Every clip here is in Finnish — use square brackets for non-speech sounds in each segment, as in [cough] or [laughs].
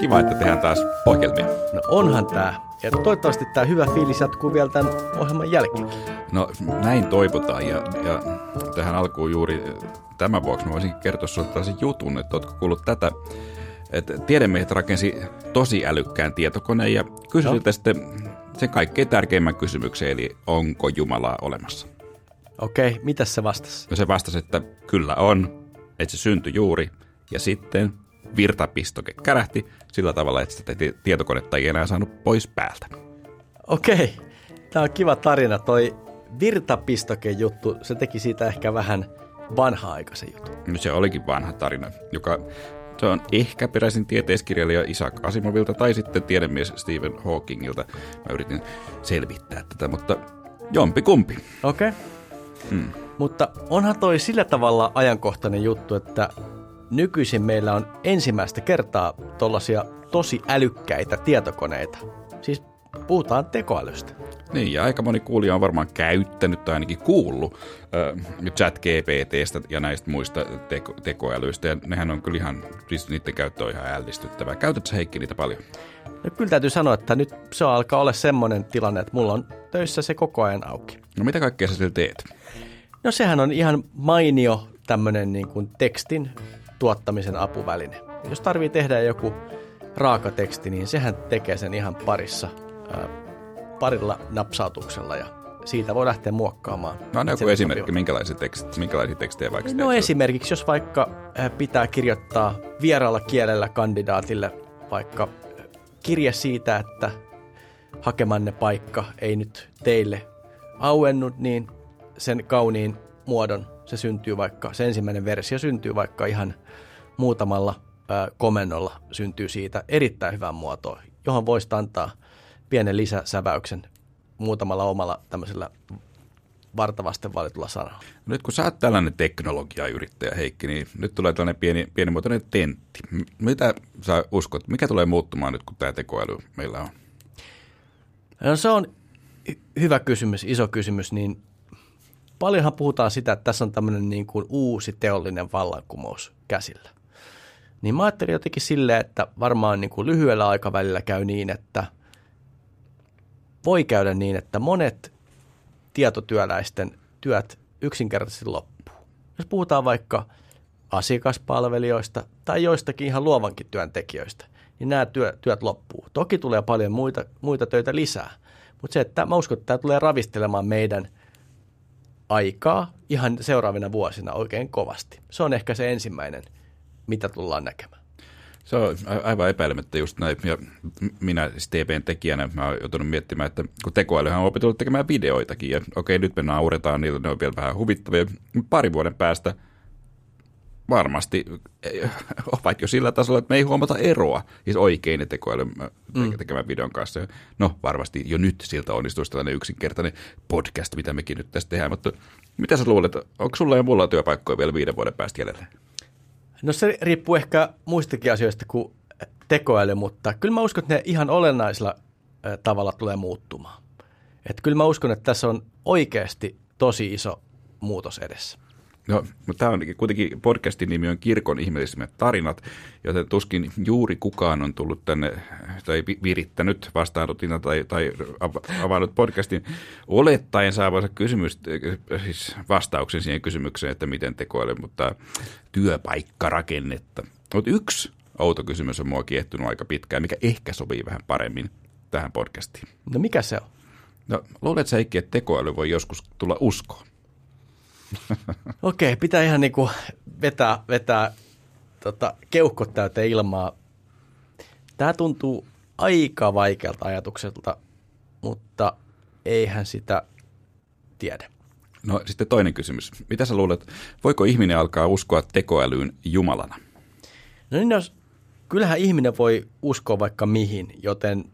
kiva, että tehdään taas ohjelmia? No onhan tää. Ja toivottavasti tämä hyvä fiilis jatkuu vielä tämän ohjelman jälkeen. No näin toivotaan ja, ja tähän alkuun juuri tämän vuoksi mä voisin kertoa sinulle tällaisen jutun, että oletko kuullut tätä, että tiedemiehet rakensi tosi älykkään tietokoneen ja kysyi no. sitten sen kaikkein tärkeimmän kysymyksen, eli onko Jumalaa olemassa? Okei, mitä se vastasi? No se vastasi, että kyllä on, että se syntyi juuri ja sitten virtapistoke kärähti sillä tavalla, että sitä tietokonetta ei enää saanut pois päältä. Okei, tämä on kiva tarina. Toi virtapistoke juttu, se teki siitä ehkä vähän vanha-aikaisen jutun. No se olikin vanha tarina, joka se on ehkä peräisin tieteiskirjailija Isaac Asimovilta tai sitten tiedemies Stephen Hawkingilta. Mä yritin selvittää tätä, mutta jompi kumpi. Okei. Okay. Hmm. Mutta onhan toi sillä tavalla ajankohtainen juttu, että nykyisin meillä on ensimmäistä kertaa tuollaisia tosi älykkäitä tietokoneita. Siis puhutaan tekoälystä. Niin, ja aika moni kuulija on varmaan käyttänyt tai ainakin kuullut äh, chat GPTstä ja näistä muista teko- tekoälyistä, ja nehän on kyllä ihan, siis niiden käyttö on ihan ällistyttävää. Käytätkö Heikki niitä paljon? No kyllä täytyy sanoa, että nyt se alkaa olla semmoinen tilanne, että mulla on töissä se koko ajan auki. No mitä kaikkea sä sillä teet? No sehän on ihan mainio tämmöinen niin kuin tekstin tuottamisen apuväline. Jos tarvii tehdä joku raaka teksti, niin sehän tekee sen ihan parissa, ää, parilla napsautuksella ja siitä voi lähteä muokkaamaan. No joku esimerkki, minkälaisia, tekst, minkälaisia tekstejä vaikka No esimerkiksi, jos vaikka pitää kirjoittaa vieraalla kielellä kandidaatille vaikka kirje siitä, että hakemanne paikka ei nyt teille auennut, niin sen kauniin muodon se syntyy vaikka, se ensimmäinen versio syntyy vaikka ihan muutamalla komennolla syntyy siitä erittäin hyvän muotoa, johon voisi antaa pienen lisäsäväyksen muutamalla omalla tämmöisellä vartavasten valitulla sanalla. Nyt kun sä oot tällainen teknologiayrittäjä, Heikki, niin nyt tulee tällainen pieni, pienimuotoinen tentti. Mitä sä uskot, mikä tulee muuttumaan nyt, kun tämä tekoäly meillä on? No se on hyvä kysymys, iso kysymys, niin paljonhan puhutaan sitä, että tässä on tämmöinen niin kuin uusi teollinen vallankumous käsillä. Niin mä ajattelin jotenkin silleen, että varmaan niin kuin lyhyellä aikavälillä käy niin, että voi käydä niin, että monet tietotyöläisten työt yksinkertaisesti loppuu. Jos puhutaan vaikka asiakaspalvelijoista tai joistakin ihan luovankin työntekijöistä, niin nämä työ, työt loppuu. Toki tulee paljon muita, muita töitä lisää, mutta se, että mä uskon, että tämä tulee ravistelemaan meidän aikaa ihan seuraavina vuosina oikein kovasti. Se on ehkä se ensimmäinen – mitä tullaan näkemään. Se on aivan epäilemättä just näin. Ja minä siis TVn tekijänä mä oon joutunut miettimään, että kun tekoälyhän on opettu tekemään videoitakin, ja okei, nyt me nauretaan niillä, ne on vielä vähän huvittavia. Pari vuoden päästä varmasti [laughs] ovat jo sillä tasolla, että me ei huomata eroa siis oikein tekoäly mm. tekemään videon kanssa. No varmasti jo nyt siltä onnistuisi tällainen yksinkertainen podcast, mitä mekin nyt tässä tehdään, mutta mitä sä luulet, onko sulla ja mulla työpaikkoja vielä viiden vuoden päästä jäljellä? No se riippuu ehkä muistakin asioista kuin tekoäly, mutta kyllä mä uskon, että ne ihan olennaisella tavalla tulee muuttumaan. Että kyllä mä uskon, että tässä on oikeasti tosi iso muutos edessä. No, mutta tämä on kuitenkin podcastin nimi on Kirkon ihmeellisimmät tarinat, joten tuskin juuri kukaan on tullut tänne tai virittänyt vastaanotina tai, tai avannut podcastin olettaen saavansa kysymys, siis vastauksen siihen kysymykseen, että miten tekoäly, mutta työpaikkarakennetta. Mutta yksi outo kysymys on mua kiehtunut aika pitkään, mikä ehkä sopii vähän paremmin tähän podcastiin. No mikä se on? No luuletko Heikki, että tekoäly voi joskus tulla uskoon? [laughs] Okei, pitää ihan niin kuin vetää, vetää tota, keuhkot täyteen ilmaa. Tämä tuntuu aika vaikealta ajatukselta, mutta eihän sitä tiedä. No sitten toinen kysymys. Mitä sä luulet, voiko ihminen alkaa uskoa tekoälyyn Jumalana? No niin, jos, kyllähän ihminen voi uskoa vaikka mihin, joten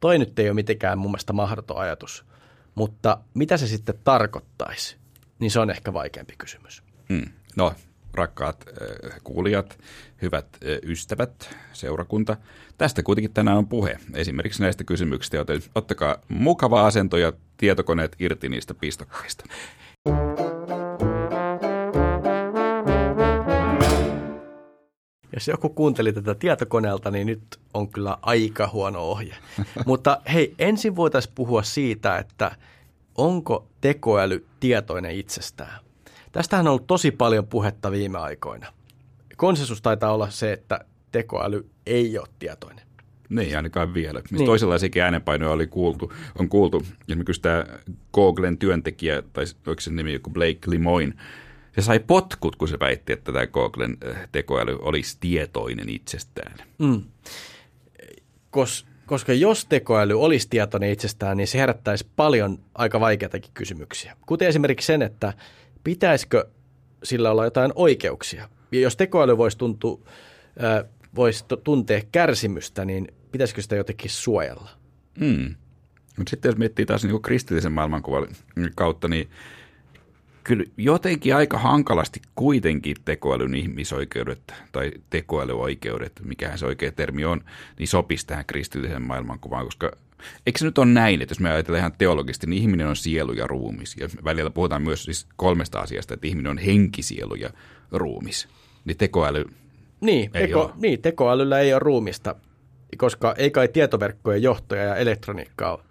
toi nyt ei ole mitenkään mun mielestä mahdoton ajatus. Mutta mitä se sitten tarkoittaisi? Niin se on ehkä vaikeampi kysymys. Mm. No, rakkaat äh, kuulijat, hyvät äh, ystävät, seurakunta. Tästä kuitenkin tänään on puhe. Esimerkiksi näistä kysymyksistä, joten ottakaa mukava asento ja tietokoneet irti niistä pistokkeista. Jos joku kuunteli tätä tietokoneelta, niin nyt on kyllä aika huono ohje. [laughs] Mutta hei, ensin voitaisiin puhua siitä, että onko tekoäly tietoinen itsestään. Tästähän on ollut tosi paljon puhetta viime aikoina. Konsensus taitaa olla se, että tekoäly ei ole tietoinen. Niin, ainakaan vielä. Niin. Toisenlaisiakin äänenpainoja oli kuultu, on kuultu. Esimerkiksi tämä Googlen työntekijä, tai onko se nimi joku Blake Lemoine, se sai potkut, kun se väitti, että tämä Googlen äh, tekoäly olisi tietoinen itsestään. Mm. Kos, koska jos tekoäly olisi tietoinen itsestään, niin se herättäisi paljon aika vaikeitakin kysymyksiä. Kuten esimerkiksi sen, että pitäisikö sillä olla jotain oikeuksia. Ja jos tekoäly voisi, tuntua, äh, voisi tuntea kärsimystä, niin pitäisikö sitä jotenkin suojella? Mm. Mutta sitten jos miettii taas niin kristillisen maailmankuvan kautta, niin kyllä jotenkin aika hankalasti kuitenkin tekoälyn ihmisoikeudet tai tekoälyoikeudet, mikä se oikea termi on, niin sopisi tähän kristilliseen maailmankuvaan, koska eikö se nyt ole näin, että jos me ajatellaan ihan teologisesti, niin ihminen on sielu ja ruumis. Ja välillä puhutaan myös siis kolmesta asiasta, että ihminen on henkisielu ja ruumis. Niin tekoäly niin, ei teko, niin, tekoälyllä ei ole ruumista, koska ei kai tietoverkkojen johtoja ja elektroniikkaa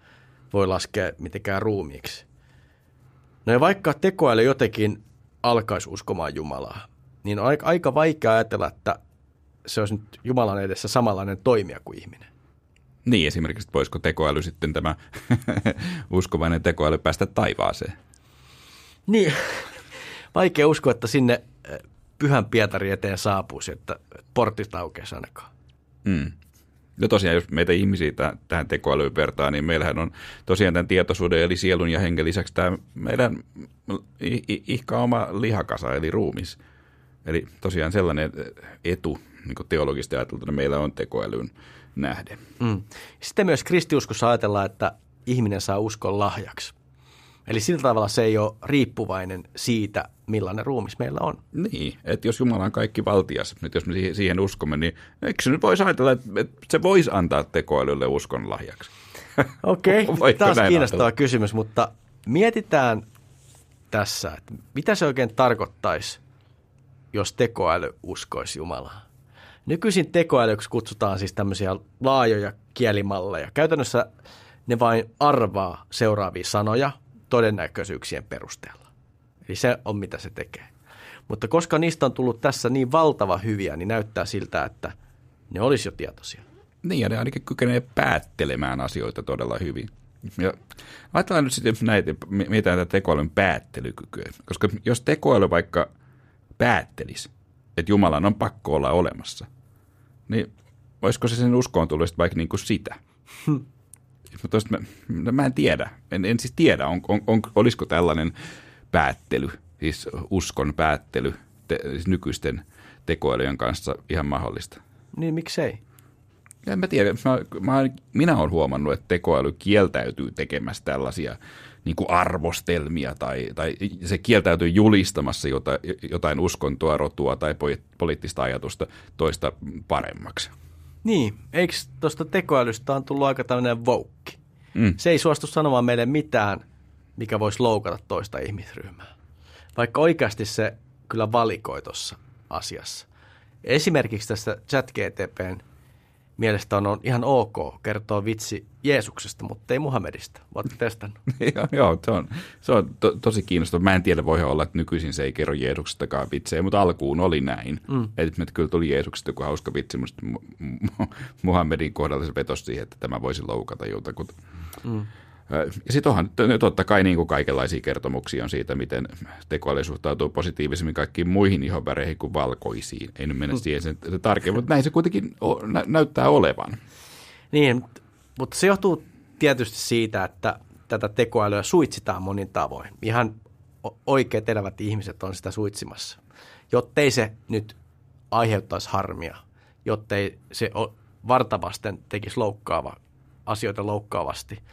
voi laskea mitenkään ruumiiksi. No ja vaikka tekoäly jotenkin alkaisi uskomaan Jumalaa, niin on aika vaikea ajatella, että se olisi nyt Jumalan edessä samanlainen toimija kuin ihminen. Niin, esimerkiksi voisiko tekoäly sitten tämä [laughs] uskovainen tekoäly päästä taivaaseen? Niin, vaikea uskoa, että sinne eh, pyhän Pietari eteen saapuisi, että portit aukeaisi ainakaan. Mm. No tosiaan, jos meitä ihmisiä tähän tekoälyyn vertaa, niin meillähän on tosiaan tämän tietoisuuden eli sielun ja hengen lisäksi tämä meidän ihka oma lihakasa eli ruumis. Eli tosiaan sellainen etu niin teologisesti ajateltuna meillä on tekoälyn nähden. Mm. Sitten myös kristiuskossa ajatellaan, että ihminen saa uskon lahjaksi. Eli sillä tavalla se ei ole riippuvainen siitä, millainen ruumis meillä on. Niin, että jos Jumala on kaikki valtias, nyt jos me siihen uskomme, niin eikö se nyt voisi ajatella, että se voisi antaa tekoälylle uskon lahjaksi? [laughs] Okei, [laughs] okay, taas kiinnostava ajatella? kysymys, mutta mietitään tässä, että mitä se oikein tarkoittaisi, jos tekoäly uskoisi Jumalaa. Nykyisin tekoälyksi kutsutaan siis tämmöisiä laajoja kielimalleja. Käytännössä ne vain arvaa seuraavia sanoja todennäköisyyksien perusteella. Eli se on mitä se tekee. Mutta koska niistä on tullut tässä niin valtava hyviä, niin näyttää siltä, että ne olisi jo tietoisia. Niin, ja ne ainakin kykenee päättelemään asioita todella hyvin. Ja ajatellaan nyt sitten näitä, mietitään tätä tekoälyn päättelykykyä. Koska jos tekoäly vaikka päättelisi, että Jumalan on pakko olla olemassa, niin olisiko se sen uskoon tullut vaikka niin kuin sitä? Mutta mä, mä en tiedä. En, en siis tiedä, on, on, on, olisiko tällainen päättely, siis uskon päättely te, siis nykyisten tekoälyjen kanssa ihan mahdollista. Niin miksei? En mä tiedä. Mä, mä, minä olen huomannut, että tekoäly kieltäytyy tekemästä tällaisia niin kuin arvostelmia tai, tai se kieltäytyy julistamassa jotain, jotain uskontoa, rotua tai poliittista ajatusta toista paremmaksi. Niin, eikö tuosta tekoälystä on tullut aika tämmöinen voukki? Mm. Se ei suostu sanomaan meille mitään – mikä voisi loukata toista ihmisryhmää. Vaikka oikeasti se kyllä valikoi tuossa asiassa. Esimerkiksi tässä ChatGTPn mielestä on, ihan ok kertoa vitsi Jeesuksesta, mutta ei Muhammedista. Oletko [laughs] testannut? joo, joo, se on, se on to, tosi kiinnostavaa. Mä en tiedä, voi olla, että nykyisin se ei kerro Jeesuksestakaan vitsejä, mutta alkuun oli näin. Mm. Että kyllä tuli Jeesuksesta joku hauska vitsi, mutta Muhammedin kohdalla se vetosi siihen, että tämä voisi loukata jotakuta. Mm. Ja sitten onhan totta kai niin kuin kaikenlaisia kertomuksia on siitä, miten tekoäly suhtautuu positiivisemmin kaikkiin muihin ihonväreihin kuin valkoisiin. Ei nyt mennä mm. siihen sen tarkemmin, mutta näin se kuitenkin nä- näyttää olevan. Niin, mutta se johtuu tietysti siitä, että tätä tekoälyä suitsitaan monin tavoin. Ihan oikeat elävät ihmiset on sitä suitsimassa, jottei se nyt aiheuttaisi harmia, jottei se vartavasten tekisi loukkaava, asioita loukkaavasti –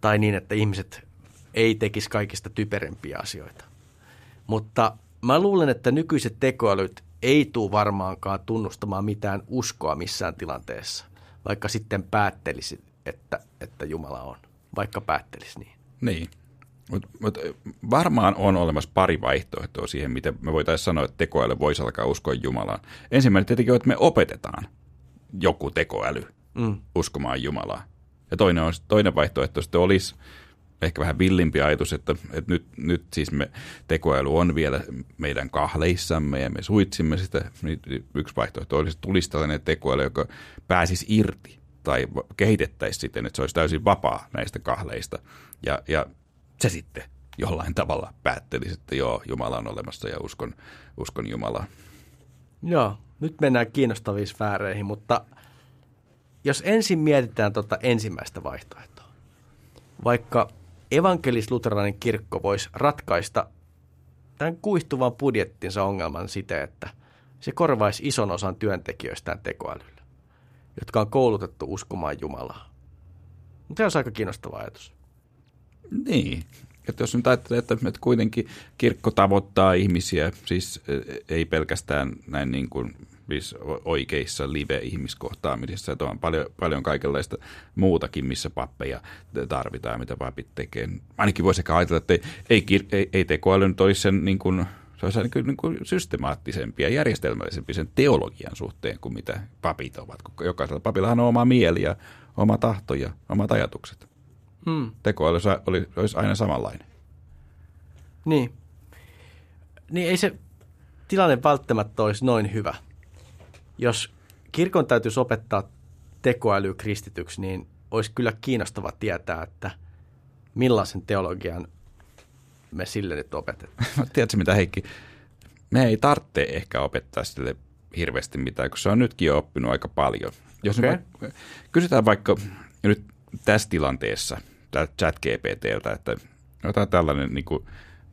tai niin, että ihmiset ei tekisi kaikista typerempiä asioita. Mutta mä luulen, että nykyiset tekoälyt ei tule varmaankaan tunnustamaan mitään uskoa missään tilanteessa, vaikka sitten päättelisi, että, että Jumala on, vaikka päättelisi niin. Niin. Mutta mut varmaan on olemassa pari vaihtoehtoa siihen, miten me voitaisiin sanoa, että tekoäly voisi alkaa uskoa Jumalaan. Ensimmäinen tietenkin on, että me opetetaan joku tekoäly mm. uskomaan Jumalaa. Ja toinen, on, toinen vaihtoehto sitten olisi ehkä vähän villimpi ajatus, että, että nyt, nyt siis me, tekoäly on vielä meidän kahleissamme ja me suitsimme sitä. Niin yksi vaihtoehto olisi, että tulisi tällainen tekoäly, joka pääsisi irti tai kehitettäisiin siten, että se olisi täysin vapaa näistä kahleista. Ja, ja se sitten jollain tavalla päättelisi, että joo, Jumala on olemassa ja uskon, uskon Jumalaa. Joo, nyt mennään kiinnostaviin sfääreihin, mutta jos ensin mietitään tuota ensimmäistä vaihtoehtoa, vaikka evankelis-luterilainen kirkko voisi ratkaista tämän kuihtuvan budjettinsa ongelman siten, että se korvaisi ison osan työntekijöistään tekoälyllä, jotka on koulutettu uskomaan Jumalaa. Mutta se on aika kiinnostava ajatus. Niin, että jos nyt ajattelee, että, kuitenkin kirkko tavoittaa ihmisiä, siis e, ei pelkästään näin niin kuin oikeissa live-ihmiskohtaamisissa, että on paljon, paljon kaikenlaista muutakin, missä pappeja tarvitaan, mitä papit tekee. Ainakin voisi ehkä ajatella, että ei, ei, ei, tekoäly nyt olisi sen niin kuin, se olisi niin kuin, niin kuin systemaattisempi ja järjestelmällisempi sen teologian suhteen kuin mitä papit ovat. Jokaisella papillahan on oma mieli ja oma tahto ja omat ajatukset. Hmm. Tekoäly oli, olisi aina samanlainen. Niin. Niin ei se tilanne välttämättä olisi noin hyvä – jos kirkon täytyisi opettaa tekoäly kristityksi, niin olisi kyllä kiinnostava tietää, että millaisen teologian me sille nyt opetetaan. [laughs] Tiedätkö mitä Heikki? Me ei tarvitse ehkä opettaa sille hirveästi mitään, kun se on nytkin jo oppinut aika paljon. Jos okay. me kysytään vaikka nyt tässä tilanteessa chat GPTltä, että otetaan tällainen niin kuin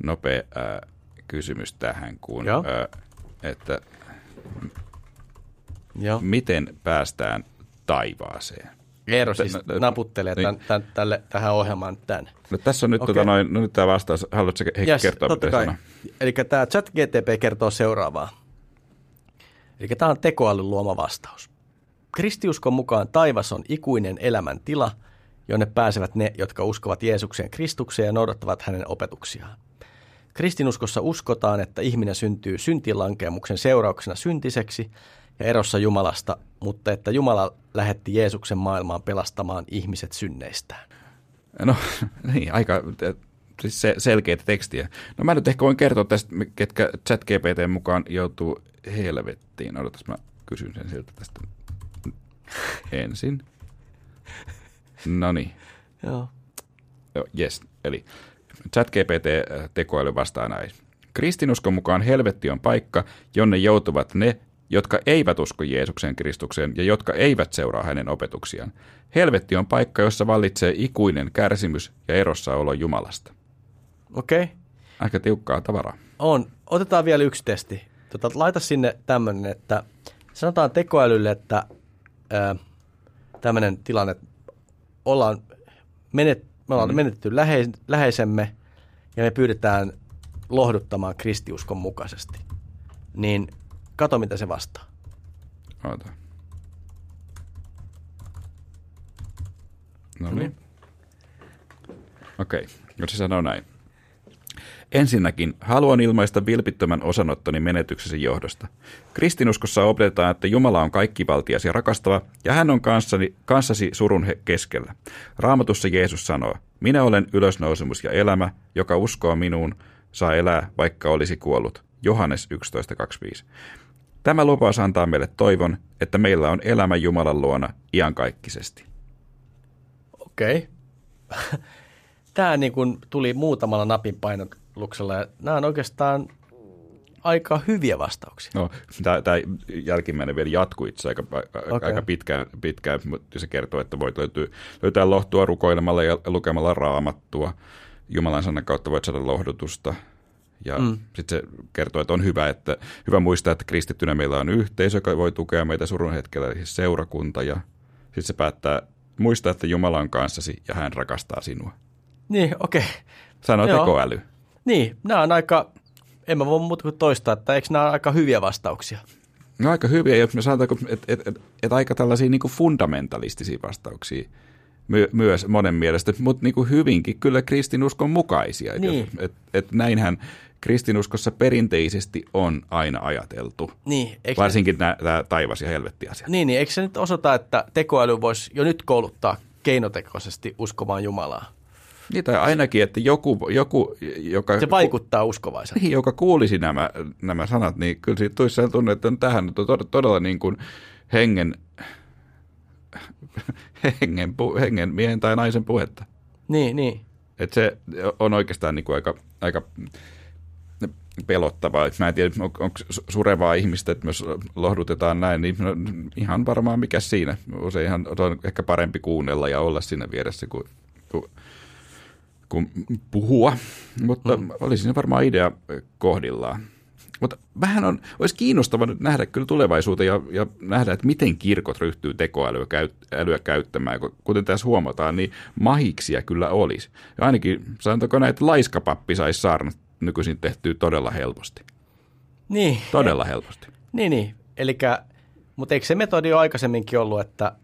nopea ää, kysymys tähän, kun, ää, että Joo. miten päästään taivaaseen. Eero siis naputtelee tämän, tämän, tälle, tähän ohjelmaan tänne. No, tässä on nyt, okay. tota noin, no, nyt tämä vastaus. Haluatko yes, kertoa, totta kai. Eli tämä chat GTP kertoo seuraavaa. Eli tämä on tekoälyn luoma vastaus. Kristiuskon mukaan taivas on ikuinen elämän tila, jonne pääsevät ne, jotka uskovat Jeesukseen Kristukseen ja noudattavat hänen opetuksiaan. Kristinuskossa uskotaan, että ihminen syntyy syntilankeemuksen seurauksena syntiseksi ja erossa Jumalasta, mutta että Jumala lähetti Jeesuksen maailmaan pelastamaan ihmiset synneistään. No [laughs] niin, aika siis se, selkeitä tekstiä. No mä nyt ehkä voin kertoa tästä, ketkä ChatGPT mukaan joutuu helvettiin. Odotas, mä kysyn sen sieltä tästä [laughs] ensin. No niin. Joo. Joo, yes. Eli ChatGPT-tekoäly äh, vastaa näin. Kristinuskon mukaan helvetti on paikka, jonne joutuvat ne, jotka eivät usko Jeesuksen Kristukseen ja jotka eivät seuraa hänen opetuksiaan. Helvetti on paikka, jossa vallitsee ikuinen kärsimys ja erossaolo Jumalasta. Okei. Okay. Aika tiukkaa tavaraa. On. Otetaan vielä yksi testi. Tota, laita sinne tämmöinen, että sanotaan tekoälylle, että tämmöinen tilanne, että ollaan menet, me ollaan mm. menetetty lähe, läheisemme ja me pyydetään lohduttamaan kristiuskon mukaisesti. Niin Kato, mitä se vastaa. Oota. No niin. Okei, okay. jos se sanoo näin. Ensinnäkin haluan ilmaista vilpittömän osanottoni menetyksesi johdosta. Kristinuskossa opetetaan, että Jumala on kaikkivaltias ja rakastava, ja hän on kanssani, kanssasi surun keskellä. Raamatussa Jeesus sanoo, minä olen ylösnousemus ja elämä, joka uskoo minuun, saa elää, vaikka olisi kuollut. Johannes 11.25. Tämä lupaus antaa meille toivon, että meillä on elämä Jumalan luona iankaikkisesti. Okei. [laughs] Okay. Tämä niin kuin tuli muutamalla napin painotuksella ja nämä on oikeastaan aika hyviä vastauksia. No, tämä, tämä jälkimmäinen vielä jatkuu itse aika, okay. aika pitkään, pitkään, mutta se kertoo, että voit löytyä, löytää lohtua rukoilemalla ja lukemalla raamattua. Jumalan sanan kautta voit saada lohdutusta – ja mm. sitten se kertoo, että on hyvä, että, hyvä muistaa, että kristittynä meillä on yhteisö, joka voi tukea meitä surun hetkellä, eli siis seurakunta. Ja sitten se päättää muistaa, että Jumala on kanssasi ja hän rakastaa sinua. Niin, okei. Okay. Sanoo tekoäly. Niin, nämä on aika, en mä voi muuta kuin toistaa, että eikö nämä ole aika hyviä vastauksia? No aika hyviä, jos me sanotaan, että et, et, et, et aika tällaisia niin fundamentalistisia vastauksia. My, myös monen mielestä, mutta niin kuin hyvinkin kyllä kristinuskon mukaisia. Niin. Et, et näinhän kristinuskossa perinteisesti on aina ajateltu. Niin, eikö Varsinkin nämä taivas- ja helvetti-asiat. Niin, niin, eikö se nyt osoita, että tekoäly voisi jo nyt kouluttaa keinotekoisesti uskomaan Jumalaa? Niin, tai ainakin, että joku, joku joka, Se vaikuttaa uskovaiselta. niin, joka kuulisi nämä, nämä sanat, niin kyllä siitä tulisi sellainen tunne, että tähän on todella, todella niin kuin hengen, hengen, pu, hengen miehen tai naisen puhetta. Niin, niin. Et se on oikeastaan niin kuin aika, aika pelottavaa. Mä en tiedä, on, onko surevaa ihmistä, että myös lohdutetaan näin, niin no, ihan varmaan mikä siinä. Useinhan on ehkä parempi kuunnella ja olla siinä vieressä kuin, kuin, kuin puhua, mutta mm. olisi siinä varmaan idea kohdillaan. Mutta vähän on, olisi kiinnostavaa nyt nähdä kyllä tulevaisuuteen ja, ja nähdä, että miten kirkot ryhtyy tekoälyä käyt, älyä käyttämään. Kuten tässä huomataan, niin mahiksia kyllä olisi. Ja ainakin sanotaanko näin, että laiskapappi saisi saarnat nykyisin tehtyä todella helposti. Niin. Todella helposti. Niin, niin. Elikkä, mutta eikö se metodi ole aikaisemminkin ollut, että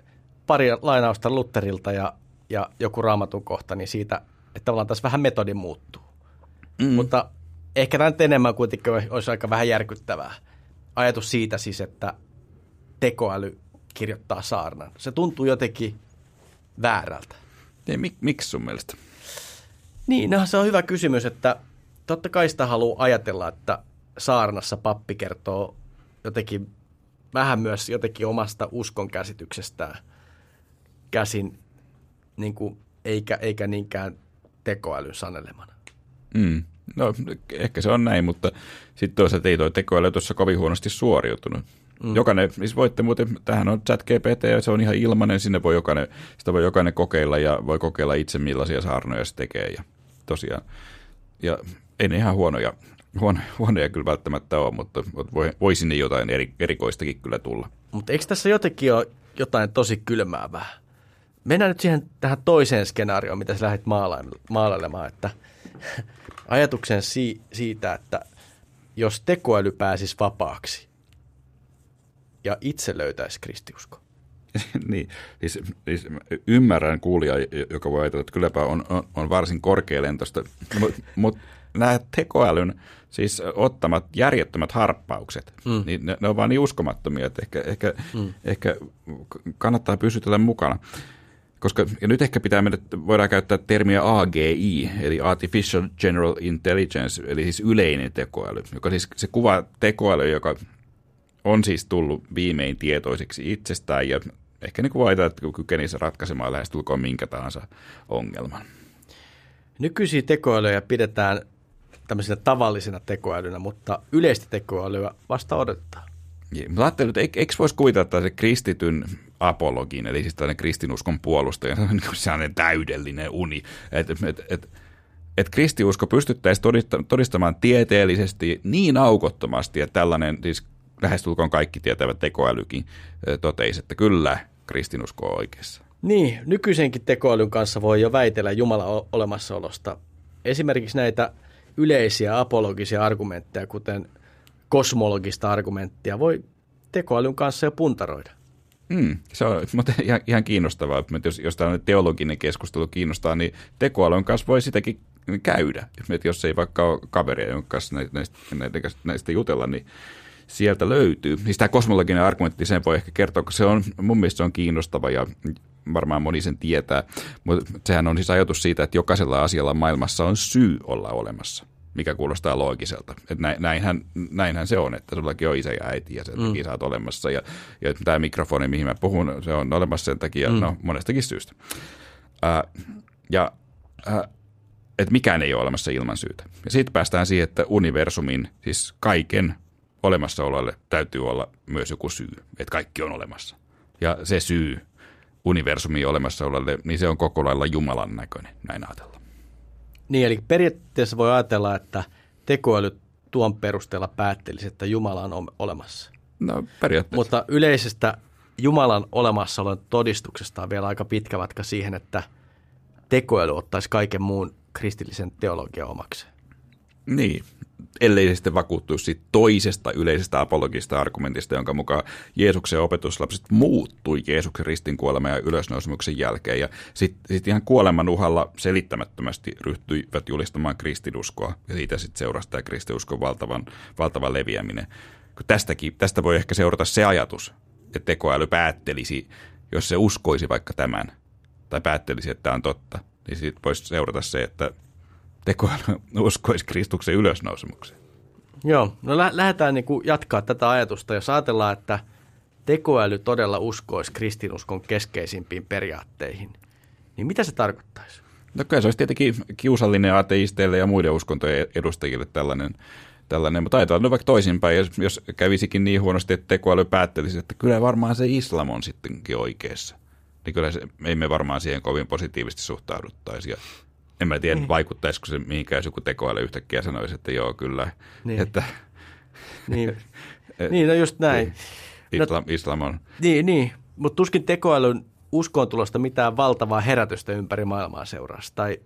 pari lainausta Lutherilta ja, ja joku raamatun kohta, niin siitä, että tavallaan tässä vähän metodi muuttuu. Mm. Mutta ehkä tämä nyt enemmän kuitenkin olisi aika vähän järkyttävää. Ajatus siitä siis, että tekoäly kirjoittaa saarnan. Se tuntuu jotenkin väärältä. Ei, mik, miksi sun mielestä? Niin, no, se on hyvä kysymys, että totta kai sitä haluaa ajatella, että saarnassa pappi kertoo jotenkin vähän myös jotenkin omasta uskon käsityksestään käsin, niin kuin, eikä, eikä niinkään tekoälyn sanelemana. Mm. No ehkä se on näin, mutta sitten toisaalta ei toi tekoäly tuossa kovin huonosti suoriutunut. Mm. Jokainen, siis voitte muuten, tähän on chat GPT ja se on ihan ilmainen, sinne voi jokainen, sitä voi jokainen kokeilla ja voi kokeilla itse millaisia saarnoja se tekee ja tosiaan. Ja ei ne ihan huonoja, huono, huonoja kyllä välttämättä ole, mutta, voi, voi sinne jotain eri, erikoistakin kyllä tulla. Mutta eikö tässä jotenkin ole jotain tosi kylmäävää? Mennään nyt siihen tähän toiseen skenaarioon, mitä sä lähdet maalailemaan, että ajatuksen si- siitä, että jos tekoäly pääsisi vapaaksi ja itse löytäisi kristiusko. [laughs] niin, siis, siis ymmärrän kuulija, joka voi ajatella, että kylläpä on, on, on varsin korkealentoista, mutta mut nämä tekoälyn siis ottamat järjettömät harppaukset, mm. niin ne, ne on vaan niin uskomattomia, että ehkä, ehkä, mm. ehkä kannattaa pysytellä mukana. Koska, ja nyt ehkä pitää mennä, voidaan käyttää termiä AGI, eli Artificial General Intelligence, eli siis yleinen tekoäly, joka siis se kuva tekoäly, joka on siis tullut viimein tietoiseksi itsestään ja ehkä niin kuvaitaan, että kykenisi ratkaisemaan lähestulkoon minkä tahansa ongelman. Nykyisiä tekoälyjä pidetään tämmöisenä tavallisena tekoälynä, mutta yleistä tekoälyä vasta odottaa. Niin, mutta ajattelin, että eikö voisi kuvitella, että se kristityn apologin, eli siis tällainen kristinuskon puolustaja, [laughs] se on niin sellainen täydellinen uni, että et, et, et kristiusko pystyttäisiin todistamaan tieteellisesti niin aukottomasti, että tällainen siis lähestulkoon kaikki tietävät tekoälykin toteisi, että kyllä kristinusko on oikeassa. Niin, nykyisenkin tekoälyn kanssa voi jo väitellä Jumalan olemassaolosta. Esimerkiksi näitä yleisiä apologisia argumentteja, kuten kosmologista argumenttia, voi tekoälyn kanssa jo puntaroida. Mm, se on [laughs] mutta ihan, ihan kiinnostavaa, että jos, jos tällainen teologinen keskustelu kiinnostaa, niin tekoälyn kanssa voi sitäkin käydä. Että jos ei vaikka ole kaveria, jonka kanssa näistä, näistä, näistä jutella, niin sieltä löytyy. Siis tämä kosmologinen argumentti, sen voi ehkä kertoa, koska se on, mun mielestä se on kiinnostava ja varmaan moni sen tietää, mutta sehän on siis ajatus siitä, että jokaisella asialla maailmassa on syy olla olemassa mikä kuulostaa loogiselta. Että näinhän, näinhän se on, että sullakin on isä ja äiti ja sen mm. takia sä oot olemassa. Ja, ja tämä mikrofoni, mihin mä puhun, se on olemassa sen takia, mm. no monestakin syystä. Ää, ja ää, että mikään ei ole olemassa ilman syytä. Ja sitten päästään siihen, että universumin, siis kaiken olemassaololle täytyy olla myös joku syy, että kaikki on olemassa. Ja se syy universumin olemassaololle, niin se on koko lailla Jumalan näköinen, näin ajatellaan. Niin, eli periaatteessa voi ajatella, että tekoäly tuon perusteella päättelisi, että Jumala on olemassa. No periaatteessa. Mutta yleisestä Jumalan olemassaolon todistuksesta on vielä aika pitkä matka siihen, että tekoäly ottaisi kaiken muun kristillisen teologian omakseen. Niin, ellei sitten vakuuttuisi siitä toisesta yleisestä apologista argumentista, jonka mukaan Jeesuksen opetuslapset muuttui Jeesuksen ristin kuoleman ja ylösnousemuksen jälkeen. Ja sitten sit ihan kuoleman uhalla selittämättömästi ryhtyivät julistamaan kristinuskoa. Ja siitä sitten seurasi tämä kristinuskon valtavan, valtava leviäminen. Tästäkin, tästä voi ehkä seurata se ajatus, että tekoäly päättelisi, jos se uskoisi vaikka tämän, tai päättelisi, että tämä on totta, niin siitä voisi seurata se, että tekoäly uskoisi Kristuksen ylösnousemukseen. Joo, no lä- lähdetään niin jatkaa tätä ajatusta. Jos ajatellaan, että tekoäly todella uskoisi kristinuskon keskeisimpiin periaatteihin, niin mitä se tarkoittaisi? No kyllä se olisi tietenkin kiusallinen ateisteille ja muiden uskontojen edustajille tällainen, tällainen. mutta ajatellaan vaikka toisinpäin, jos, jos kävisikin niin huonosti, että tekoäly päättelisi, että kyllä varmaan se islam on sittenkin oikeassa. Niin kyllä se, ei me varmaan siihen kovin positiivisesti suhtauduttaisi. Ja en mä tiedä, niin. vaikuttaisiko se mihinkään, jos joku tekoäly yhtäkkiä sanoisi, että joo, kyllä. Niin, että, niin. [laughs] niin no just näin. Islam, no, islam on. Niin, niin. mutta tuskin tekoälyn uskoon tulosta mitään valtavaa herätystä ympäri maailmaa seuraasi, tai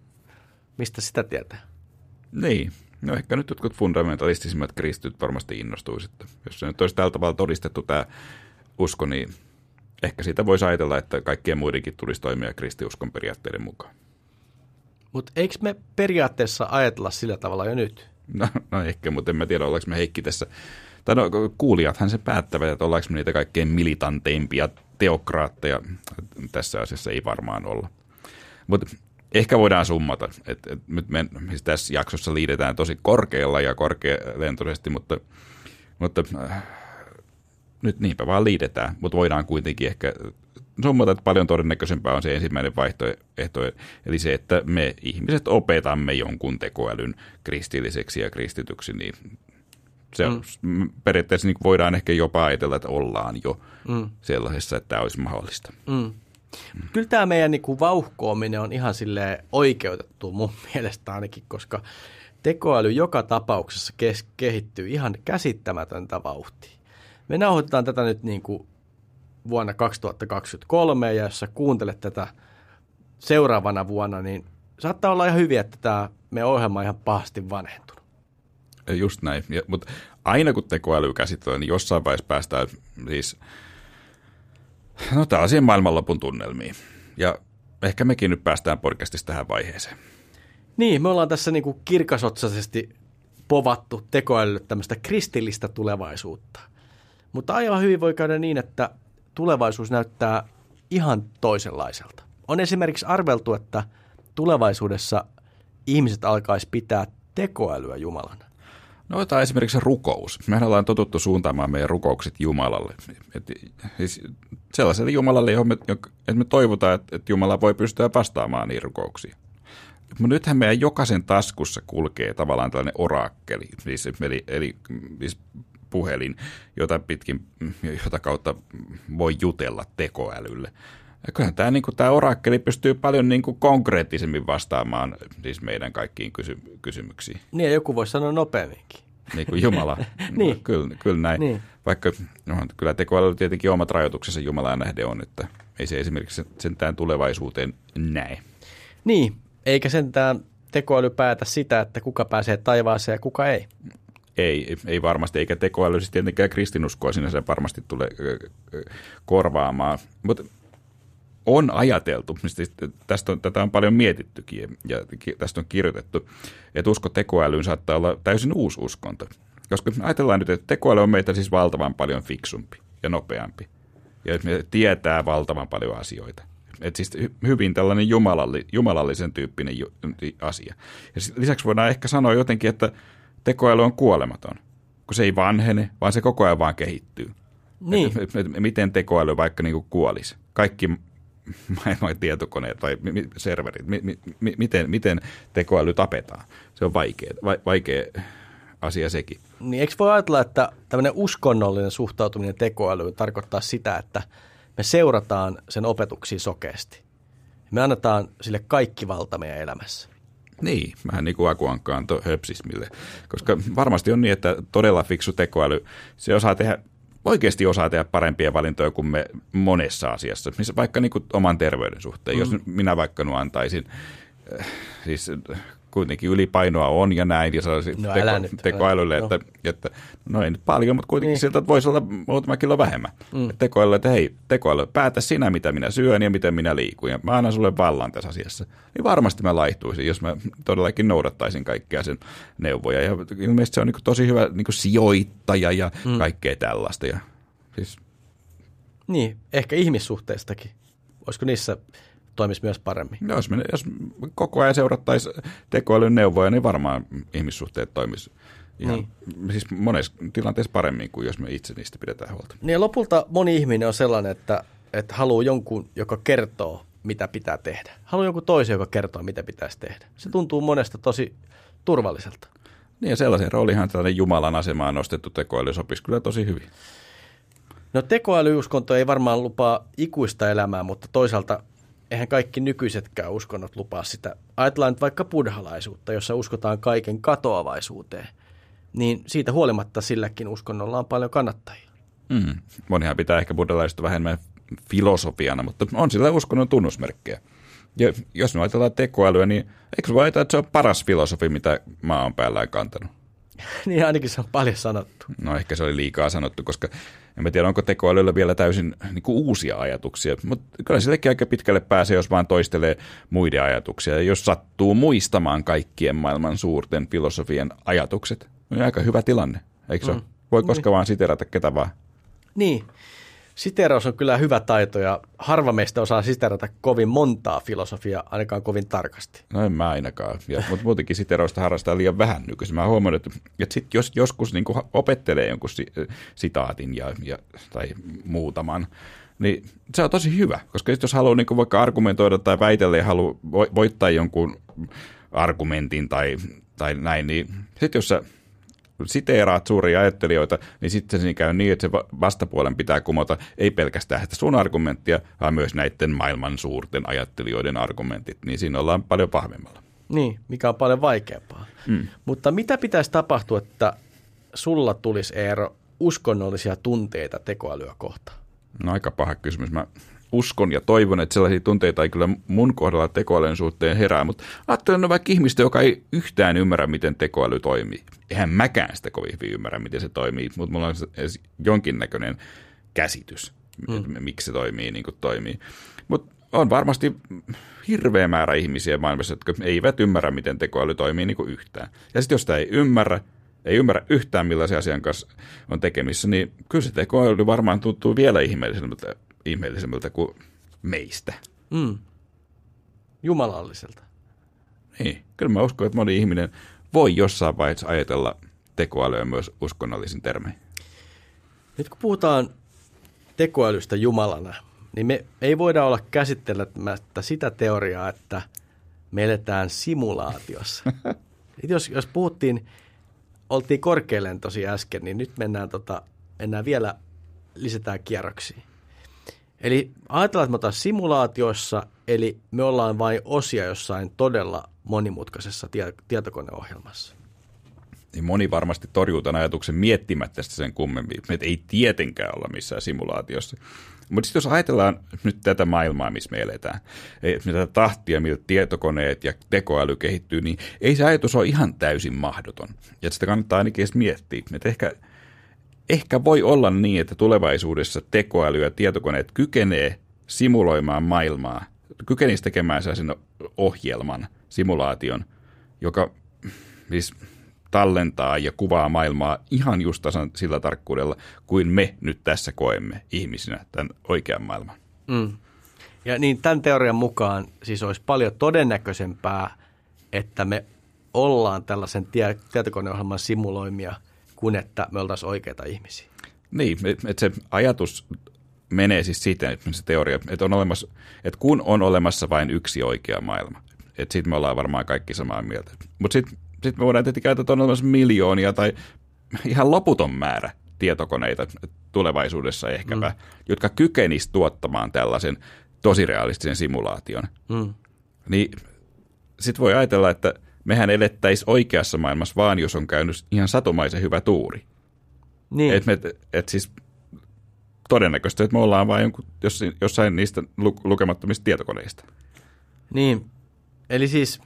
mistä sitä tietää? Niin, no ehkä nyt jotkut fundamentalistisimmat kristityt varmasti innostuisivat. Jos se nyt olisi tällä tavalla todistettu tämä usko, niin ehkä siitä voisi ajatella, että kaikkien muidenkin tulisi toimia kristiuskon periaatteiden mukaan. Mutta eikö me periaatteessa ajatella sillä tavalla jo nyt? No, no ehkä, mutta en mä tiedä, ollaanko me Heikki tässä. Tai no, kuulijathan se päättävät, että ollaanko me niitä kaikkein militanteimpia teokraatteja. Tässä asiassa ei varmaan olla. Mutta ehkä voidaan summata, että et nyt me siis tässä jaksossa liidetään tosi korkealla ja korkealentoisesti, mutta, mutta äh, nyt niinpä vaan liidetään, mutta voidaan kuitenkin ehkä summata, että paljon todennäköisempää on se ensimmäinen vaihtoehto, eli se, että me ihmiset opetamme jonkun tekoälyn kristilliseksi ja kristityksi, niin se mm. periaatteessa niin voidaan ehkä jopa ajatella, että ollaan jo mm. sellaisessa, että tämä olisi mahdollista. Mm. Mm. Kyllä tämä meidän niin kuin vauhkoaminen on ihan sille oikeutettu mun [laughs] mielestä ainakin, koska tekoäly joka tapauksessa kes- kehittyy ihan käsittämätöntä vauhtia. Me nauhoitetaan tätä nyt niin kuin vuonna 2023 ja jos sä kuuntelet tätä seuraavana vuonna, niin saattaa olla ihan hyviä, että tämä meidän ohjelma on ihan pahasti vanhentunut. Just näin, ja, mutta aina kun tekoäly käsitellään, niin jossain vaiheessa päästään siis no tällaisiin maailmanlopun tunnelmiin. Ja ehkä mekin nyt päästään podcastista tähän vaiheeseen. Niin, me ollaan tässä niinku kirkasotsaisesti povattu tekoälylle tämmöistä kristillistä tulevaisuutta. Mutta aivan hyvin voi käydä niin, että tulevaisuus näyttää ihan toisenlaiselta. On esimerkiksi arveltu, että tulevaisuudessa ihmiset alkaisi pitää tekoälyä Jumalana. No otetaan esimerkiksi rukous. Mehän ollaan totuttu suuntaamaan meidän rukoukset Jumalalle. Et, siis sellaiselle Jumalalle, johon me, että me toivotaan, että, että Jumala voi pystyä vastaamaan niihin rukouksiin. Mutta nythän meidän jokaisen taskussa kulkee tavallaan tällainen orakkeli, siis, eli, eli siis puhelin, jota pitkin, jota kautta voi jutella tekoälylle. Ja kyllähän tämä, niin kuin, tämä orakkeli pystyy paljon niin kuin, konkreettisemmin vastaamaan siis meidän kaikkiin kysy- kysymyksiin. Niin ja joku voisi sanoa nopeamminkin. Niin kuin Jumala. [laughs] niin. kyllä, kyllä näin. Niin. Vaikka no, kyllä tekoäly tietenkin omat rajoituksensa Jumalaan nähden on, että ei se esimerkiksi sentään tulevaisuuteen näe. Niin, eikä sentään tekoäly päätä sitä, että kuka pääsee taivaaseen ja kuka ei. Ei, ei varmasti, eikä tekoäly siis tietenkään kristinuskoa sinänsä varmasti tule korvaamaan. Mutta on ajateltu, tästä on, tätä on paljon mietittykin ja tästä on kirjoitettu, että usko tekoälyyn saattaa olla täysin uusi uskonto. Koska ajatellaan nyt, että tekoäly on meitä siis valtavan paljon fiksumpi ja nopeampi. Ja me tietää valtavan paljon asioita. Että siis hyvin tällainen jumalalli, jumalallisen tyyppinen asia. Ja lisäksi voidaan ehkä sanoa jotenkin, että tekoäly on kuolematon, kun se ei vanhene, vaan se koko ajan vaan kehittyy. Niin. Et, et, et, miten tekoäly vaikka niin kuin kuolisi? Kaikki [laughs] maailman tietokoneet tai serverit, mi, mi, miten, miten tekoäly tapetaan? Se on vaikea, va, vaikea asia sekin. Niin eikö voi ajatella, että tämmöinen uskonnollinen suhtautuminen tekoälyyn tarkoittaa sitä, että me seurataan sen opetuksia sokeasti. Me annetaan sille kaikki valta meidän elämässä. Niin, vähän niin kuin akuankkaan höpsismille. Koska varmasti on niin, että todella fiksu tekoäly, se osaa tehdä oikeasti osaa tehdä parempia valintoja kuin me monessa asiassa, missä vaikka niin kuin oman terveyden suhteen. Mm. Jos minä vaikka nu antaisin äh, siis kuitenkin ylipainoa on ja näin, ja sellaisia No teko, nyt, tekoälylle, älä. että, että no ei nyt paljon, mutta kuitenkin Niin. sieltä että voisi olla muutama kilo vähemmän. Mm. Tekoälylle, että hei, tekoäly, päätä sinä, mitä minä syön ja miten minä liikun, ja mä annan sulle vallan tässä asiassa. Niin varmasti mä laihtuisin, jos mä todellakin noudattaisin kaikkea sen neuvoja, ja ilmeisesti se on niin tosi hyvä niin sijoittaja ja mm. kaikkea tällaista, ja siis Niin, ehkä ihmissuhteistakin. Olisiko niissä toimisi myös paremmin? No, jos, me, jos koko ajan seurattaisiin tekoälyn neuvoja, niin varmaan ihmissuhteet toimisi ihan, niin. siis monessa tilanteessa paremmin kuin jos me itse niistä pidetään huolta. Niin ja lopulta moni ihminen on sellainen, että, että haluaa jonkun, joka kertoo, mitä pitää tehdä. Haluaa jonkun toisen, joka kertoo, mitä pitäisi tehdä. Se tuntuu monesta tosi turvalliselta. Niin ja sellaisen roolihan tällainen Jumalan asemaan nostettu tekoäly sopisi kyllä tosi hyvin. No tekoälyuskonto ei varmaan lupaa ikuista elämää, mutta toisaalta eihän kaikki nykyisetkään uskonnot lupaa sitä. Ajatellaan nyt vaikka buddhalaisuutta, jossa uskotaan kaiken katoavaisuuteen. Niin siitä huolimatta silläkin uskonnolla on paljon kannattajia. Mm. Monihan pitää ehkä buddhalaista vähän enemmän filosofiana, mutta on sillä uskonnon tunnusmerkkejä. Ja jos me ajatellaan tekoälyä, niin eikö voi ajatella, että se on paras filosofi, mitä maa on päällään kantanut? [laughs] niin ainakin se on paljon sanottu. No ehkä se oli liikaa sanottu, koska en mä tiedä, onko tekoälyllä vielä täysin niin kuin uusia ajatuksia, mutta kyllä sillekin aika pitkälle pääsee, jos vaan toistelee muiden ajatuksia. Ja jos sattuu muistamaan kaikkien maailman suurten filosofien ajatukset, niin aika hyvä tilanne, eikö se mm. Voi koska vaan siterata ketä vaan. Niin. Siteraus on kyllä hyvä taito ja harva meistä osaa siterata kovin montaa filosofiaa, ainakaan kovin tarkasti. No en mä ainakaan, mutta muutenkin siteroista harrastaa liian vähän nykyisin. Mä huomannut, että, että sit jos joskus niin opettelee jonkun si, sitaatin ja, ja, tai muutaman, niin se on tosi hyvä, koska jos haluaa niin vaikka argumentoida tai väitellä ja haluaa vo- voittaa jonkun argumentin tai, tai näin, niin sitten jos sä siteeraat suuria ajattelijoita, niin sitten se käy niin, että se va- vastapuolen pitää kumota ei pelkästään sitä sun argumenttia, vaan myös näiden maailman suurten ajattelijoiden argumentit, niin siinä ollaan paljon pahvemmalla. Niin, mikä on paljon vaikeampaa. Mm. Mutta mitä pitäisi tapahtua, että sulla tulisi Eero uskonnollisia tunteita tekoälyä kohtaan? No aika paha kysymys. Mä uskon ja toivon, että sellaisia tunteita ei kyllä mun kohdalla tekoälyn suhteen herää, mutta ajattelen no vaikka ihmistä, joka ei yhtään ymmärrä, miten tekoäly toimii. Eihän mäkään sitä kovin hyvin ymmärrä, miten se toimii, mutta mulla on edes jonkinnäköinen käsitys, mm. miksi se toimii niin kuin toimii. Mutta on varmasti hirveä määrä ihmisiä maailmassa, jotka eivät ymmärrä, miten tekoäly toimii niin kuin yhtään. Ja sitten jos sitä ei ymmärrä, ei ymmärrä yhtään millaisen asian kanssa on tekemissä, niin kyllä se tekoäly varmaan tuntuu vielä ihmeellisemmältä, ihmeellisemmältä kuin meistä. Mm. Jumalalliselta. Niin, kyllä mä uskon, että moni ihminen voi jossain vaiheessa ajatella tekoälyä myös uskonnollisin termein. Nyt kun puhutaan tekoälystä Jumalana, niin me ei voida olla käsittelemättä sitä teoriaa, että me eletään simulaatiossa. [laughs] Jos, jos puhuttiin, oltiin korkealentoisia äsken, niin nyt mennään, tota, mennään vielä, lisätään kierroksia. Eli ajatellaan, että me ollaan simulaatiossa, eli me ollaan vain osia jossain todella monimutkaisessa tie- tietokoneohjelmassa. Niin moni varmasti torjuu tämän ajatuksen miettimättä sitä sen kummemmin, että ei tietenkään olla missään simulaatiossa. Mutta sitten jos ajatellaan nyt tätä maailmaa, missä me eletään, ei, tätä tahtia, millä tietokoneet ja tekoäly kehittyy, niin ei se ajatus ole ihan täysin mahdoton. Ja sitä kannattaa ainakin edes miettiä. Että ehkä, ehkä voi olla niin, että tulevaisuudessa tekoäly ja tietokoneet kykenee simuloimaan maailmaa, kykenisi tekemään sellaisen ohjelman, simulaation, joka siis tallentaa ja kuvaa maailmaa ihan just tasan sillä tarkkuudella, kuin me nyt tässä koemme ihmisinä tämän oikean maailman. Mm. Ja niin tämän teorian mukaan siis olisi paljon todennäköisempää, että me ollaan tällaisen tie- tietokoneohjelman simuloimia, kuin että me oltaisiin oikeita ihmisiä. Niin, että se ajatus menee siis siten, että se teoria, että, on olemassa, että kun on olemassa vain yksi oikea maailma, että sitten me ollaan varmaan kaikki samaa mieltä. Mutta sitten sit me voidaan tietenkin käyttää, että on olemassa miljoonia tai ihan loputon määrä tietokoneita tulevaisuudessa ehkäpä, mm. jotka kykenisivät tuottamaan tällaisen tosirealistisen simulaation. Mm. Niin sitten voi ajatella, että mehän elettäisiin oikeassa maailmassa vaan, jos on käynyt ihan satumaisen hyvä tuuri. Niin. Että et, et siis todennäköisesti, että me ollaan vain jonkun, jossain niistä lukemattomista tietokoneista. Niin, eli siis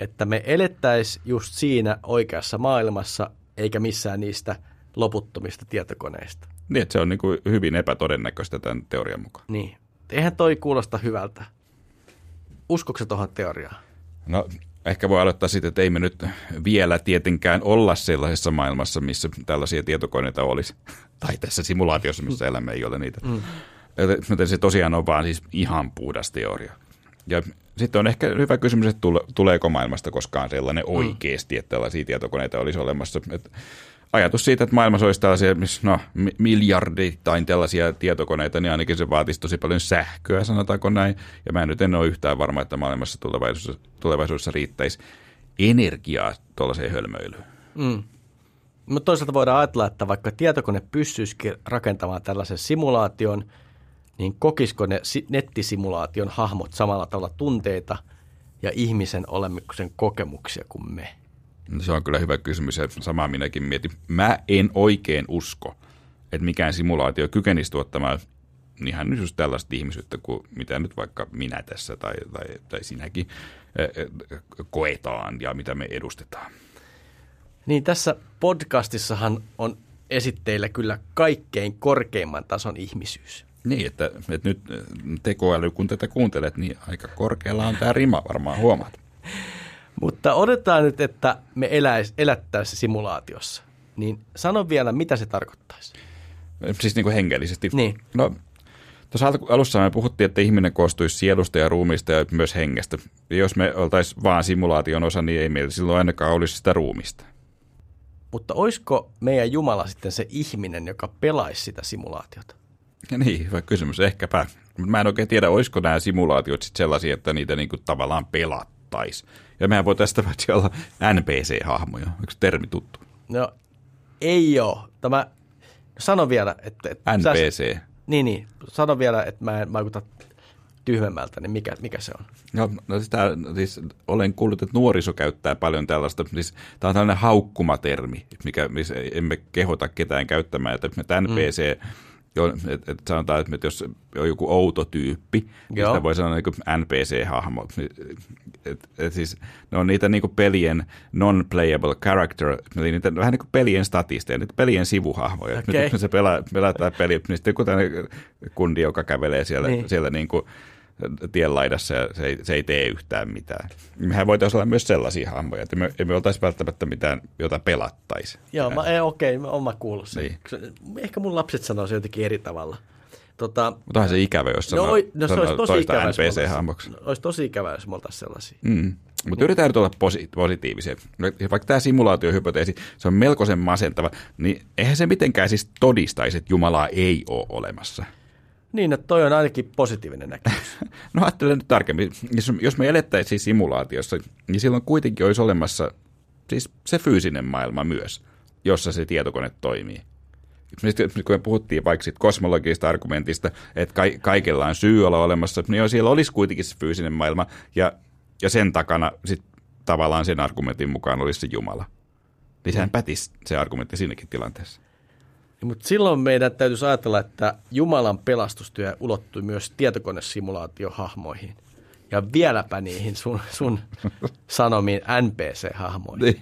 että me elettäisiin just siinä oikeassa maailmassa, eikä missään niistä loputtomista tietokoneista. Niin, että se on niin kuin hyvin epätodennäköistä tämän teorian mukaan. Niin. Eihän toi kuulosta hyvältä. Uskokset tuohon teoriaan? No ehkä voi aloittaa sitten, että ei me nyt vielä tietenkään olla sellaisessa maailmassa, missä tällaisia tietokoneita olisi. [laughs] tai tässä simulaatiossa, missä elämme ei ole niitä. Mm. Joten se tosiaan on vaan siis ihan puhdas teoria. Ja sitten on ehkä hyvä kysymys, että tuleeko maailmasta koskaan sellainen mm. oikeasti, että tällaisia tietokoneita olisi olemassa. Että ajatus siitä, että maailmassa olisi tällaisia no, miljardittain tällaisia tietokoneita, niin ainakin se vaatisi tosi paljon sähköä, sanotaanko näin. Ja mä nyt en ole yhtään varma, että maailmassa tulevaisuudessa, tulevaisuudessa riittäisi energiaa tuollaiseen hölmöilyyn. Mm. Mutta toisaalta voidaan ajatella, että vaikka tietokone pystyisikin rakentamaan tällaisen simulaation, niin kokisiko ne nettisimulaation hahmot samalla tavalla tunteita ja ihmisen olemuksen kokemuksia kuin me? No se on kyllä hyvä kysymys ja samaa minäkin mietin. Mä en oikein usko, että mikään simulaatio kykenisi tuottamaan ihan just tällaista ihmisyyttä kuin mitä nyt vaikka minä tässä tai, tai, tai sinäkin koetaan ja mitä me edustetaan. Niin tässä podcastissahan on esitteillä kyllä kaikkein korkeimman tason ihmisyys. Niin, että, että nyt tekoäly, kun tätä kuuntelet, niin aika korkealla on tämä rima varmaan huomaat. [laughs] Mutta odotetaan nyt, että me eläis, elättäisiin simulaatiossa. Niin sano vielä, mitä se tarkoittaisi. Siis niin kuin hengellisesti? Niin. No, tuossa alussa me puhuttiin, että ihminen koostuisi sielusta ja ruumista ja myös hengestä. Ja jos me oltaisiin vaan simulaation osa, niin ei meillä silloin ainakaan olisi sitä ruumista. Mutta olisiko meidän Jumala sitten se ihminen, joka pelaisi sitä simulaatiota? Ja niin, hyvä kysymys. Ehkäpä. Mä en oikein tiedä, olisiko nämä simulaatiot sitten sellaisia, että niitä niinku tavallaan pelattaisi. Ja mehän voi tästä paitsi olla NPC-hahmoja. Onko termi tuttu? No, ei ole. Tämä, sano vielä, että... että NPC. Sä, niin, niin. Sano vielä, että mä en vaikuta tyhmemmältä, niin mikä, mikä se on? No, no sitä, siis olen kuullut, että nuoriso käyttää paljon tällaista, siis tämä on tällainen haukkumatermi, mikä, missä emme kehota ketään käyttämään, että NPC mm Joo, et, et sanotaan, että jos on joku outo tyyppi, niin sitä voi sanoa niin NPC-hahmo. Et, et siis, ne on niitä niin pelien non-playable character, eli niitä vähän niin kuin pelien statisteja, niitä pelien sivuhahmoja. Okay. Nyt, kun se pelaa, pelaa peli, niin sitten joku kundi, joka kävelee siellä, niin. siellä niin kuin tien laidassa ja se ei, se ei tee yhtään mitään. Mehän voitaisiin olla myös sellaisia hahmoja, että me emme oltaisi välttämättä mitään, jota pelattaisi. Joo, mä, okei, okay, olen mä kuullut sen. Niin. Ehkä mun lapset sanoo se jotenkin eri tavalla. Tota, Mutta se ikävä, jos sanoo, no, no, se olisi tosi ikävä, NPC-hahmoksi. Olisi tosi ikävä, jos me oltaisiin sellaisia. Mm. Mutta yritetään nyt olla posi- positiivisia. Vaikka tämä simulaatiohypoteesi, se on melkoisen masentava, niin eihän se mitenkään siis todistaisi, että Jumalaa ei ole olemassa – niin, että toi on ainakin positiivinen näkemys. [laughs] no ajattelen nyt tarkemmin. Jos, jos me elettäisiin simulaatiossa, niin silloin kuitenkin olisi olemassa siis se fyysinen maailma myös, jossa se tietokone toimii. Kun me puhuttiin vaikka siitä kosmologisesta argumentista, että ka- kaikella on syy olla olemassa, niin jo siellä olisi kuitenkin se fyysinen maailma, ja, ja sen takana sit tavallaan sen argumentin mukaan olisi se Jumala. Niin sehän mm. pätisi se argumentti siinäkin tilanteessa. Mutta silloin meidän täytyisi ajatella, että Jumalan pelastustyö ulottui myös tietokonesimulaatiohahmoihin. Ja vieläpä niihin sun, sun [laughs] sanomiin NPC-hahmoihin. Niin.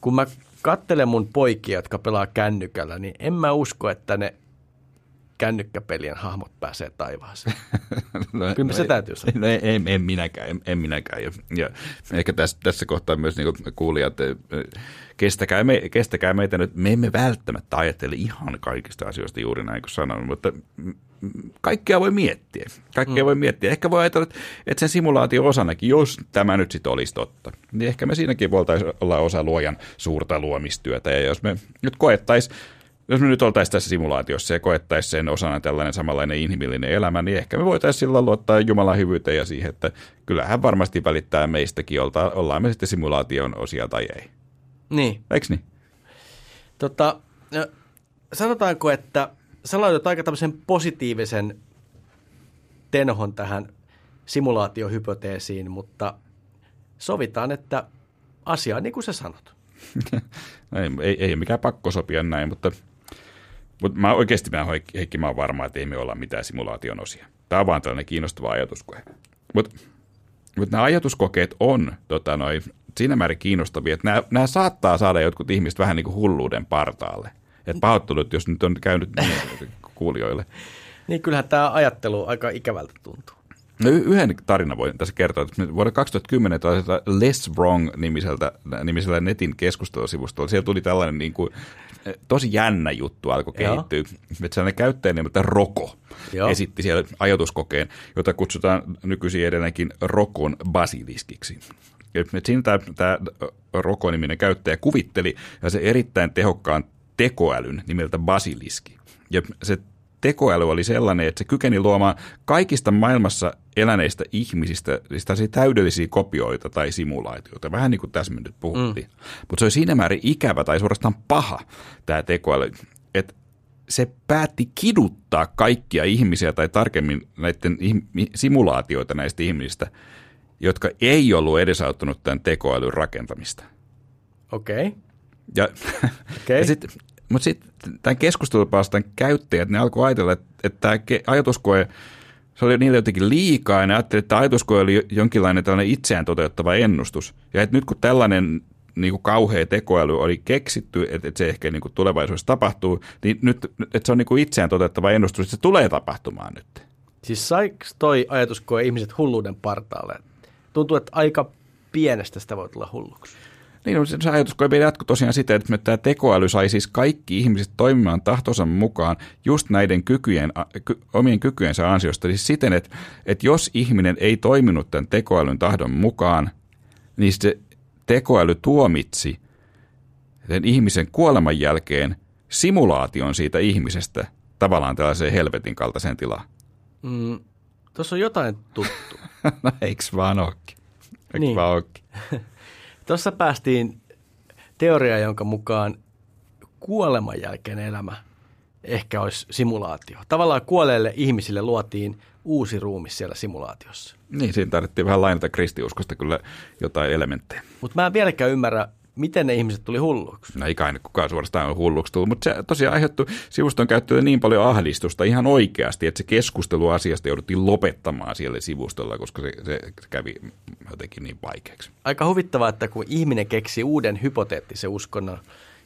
Kun mä kattelen mun poikia, jotka pelaa kännykällä, niin en mä usko, että ne kännykkäpelien hahmot pääsee taivaaseen. [laughs] no, Kyllä se no, täytyy sanoa. No, en, en, minäkään, en, en minäkään. Ja, ja ehkä tässä, tässä kohtaa myös niin kuulijat, kestäkää, me, kestäkää meitä nyt. Me emme välttämättä ajattele ihan kaikista asioista juuri näin kuin sanoin, mutta kaikkea voi miettiä. Kaikkea mm. voi miettiä. Ehkä voi ajatella, että sen simulaatio osanakin, jos tämä nyt sitten olisi totta, niin ehkä me siinäkin voitaisiin olla osa luojan suurta luomistyötä. Ja jos me nyt koettaisiin jos me nyt oltaisiin tässä simulaatiossa ja koettaisiin sen osana tällainen samanlainen inhimillinen elämä, niin ehkä me voitaisiin silloin luottaa Jumalan hyvyyteen ja siihen, että kyllähän varmasti välittää meistäkin, ollaan me sitten simulaation osia tai ei. Niin. Eikö niin? Tota, sanotaanko, että sä laitat aika tämmöisen positiivisen tenhon tähän simulaatiohypoteesiin, mutta sovitaan, että asia on niin kuin sä sanot. [laughs] ei, ei, ei mikään pakko sopia näin, mutta mutta mä oikeasti mä, Heikki, mä oon varma, että ei me olla mitään simulaation osia. Tämä on vaan tällainen kiinnostava ajatus. Mutta mutta nämä ajatuskokeet on tota, noi, siinä määrin kiinnostavia, että nämä, nämä saattaa saada jotkut ihmiset vähän niin kuin hulluuden partaalle. Et pahoittelut, jos nyt on käynyt niin kuulijoille. [laughs] Niin kyllähän tämä ajattelu aika ikävältä tuntuu. No yhden tarinan voin tässä kertoa. Että vuonna 2010 tällaiselta Less Wrong-nimiseltä, nimisellä netin keskustelusivustolla, siellä tuli tällainen niin kuin, tosi jännä juttu alkoi kehittyä. Että sellainen käyttäjä nimeltä Roko Joo. esitti siellä ajatuskokeen, jota kutsutaan nykyisin edelleenkin Rokon basiliskiksi. Et siinä tämä, tämä Roko-niminen käyttäjä kuvitteli ja se erittäin tehokkaan tekoälyn nimeltä basiliski. Ja se tekoäly oli sellainen, että se kykeni luomaan kaikista maailmassa eläneistä ihmisistä siis täydellisiä kopioita tai simulaatioita, vähän niin kuin tässä me nyt puhuttiin. Mm. Mutta se oli siinä määrin ikävä tai suorastaan paha tämä tekoäly, että se päätti kiduttaa kaikkia ihmisiä tai tarkemmin näiden simulaatioita näistä ihmisistä, jotka ei ollut edesauttanut tämän tekoälyn rakentamista. Okei. Okay. Ja, okay. [laughs] ja sitten mutta sitten tämän keskustelupalstan käyttäjät, ne alkoi ajatella, että, että tämä ajatuskoe, se oli niille jotenkin liikaa, ja ne ajattelivat, että ajatuskoe oli jonkinlainen tällainen itseään toteuttava ennustus. Ja että nyt kun tällainen niin kuin kauhea tekoäly oli keksitty, että, että se ehkä niin kuin tulevaisuudessa tapahtuu, niin nyt että se on niin kuin itseään toteuttava ennustus, että se tulee tapahtumaan nyt. Siis saiko toi ajatuskoe ihmiset hulluuden partaalle? Tuntuu, että aika pienestä sitä voi tulla hulluksi. Niin, no, se ajatuskoe jatkuu tosiaan sitä, että tämä tekoäly sai siis kaikki ihmiset toimimaan tahtonsa mukaan just näiden kykyjen, ky, omien kykyjensä ansiosta. Siis siten, että, että jos ihminen ei toiminut tämän tekoälyn tahdon mukaan, niin se tekoäly tuomitsi sen ihmisen kuoleman jälkeen simulaation siitä ihmisestä tavallaan tällaiseen helvetin kaltaiseen tilaan. Mm, Tuossa on jotain tuttu. [laughs] no eiks vaan ookin? Eiks niin. vaan ookin? [laughs] Tuossa päästiin teoriaan, jonka mukaan kuoleman jälkeen elämä ehkä olisi simulaatio. Tavallaan kuolleille ihmisille luotiin uusi ruumi siellä simulaatiossa. Niin, siinä tarvittiin vähän lainata kristiuskosta kyllä jotain elementtejä. Mutta mä en vieläkään ymmärrä, miten ne ihmiset tuli hulluksi? No ei kai kukaan suorastaan hulluksi tullut, mutta se tosiaan aiheuttui sivuston käyttöön niin paljon ahdistusta ihan oikeasti, että se keskustelu asiasta jouduttiin lopettamaan siellä sivustolla, koska se, se kävi jotenkin niin vaikeaksi. Aika huvittavaa, että kun ihminen keksi uuden hypoteettisen uskonnon,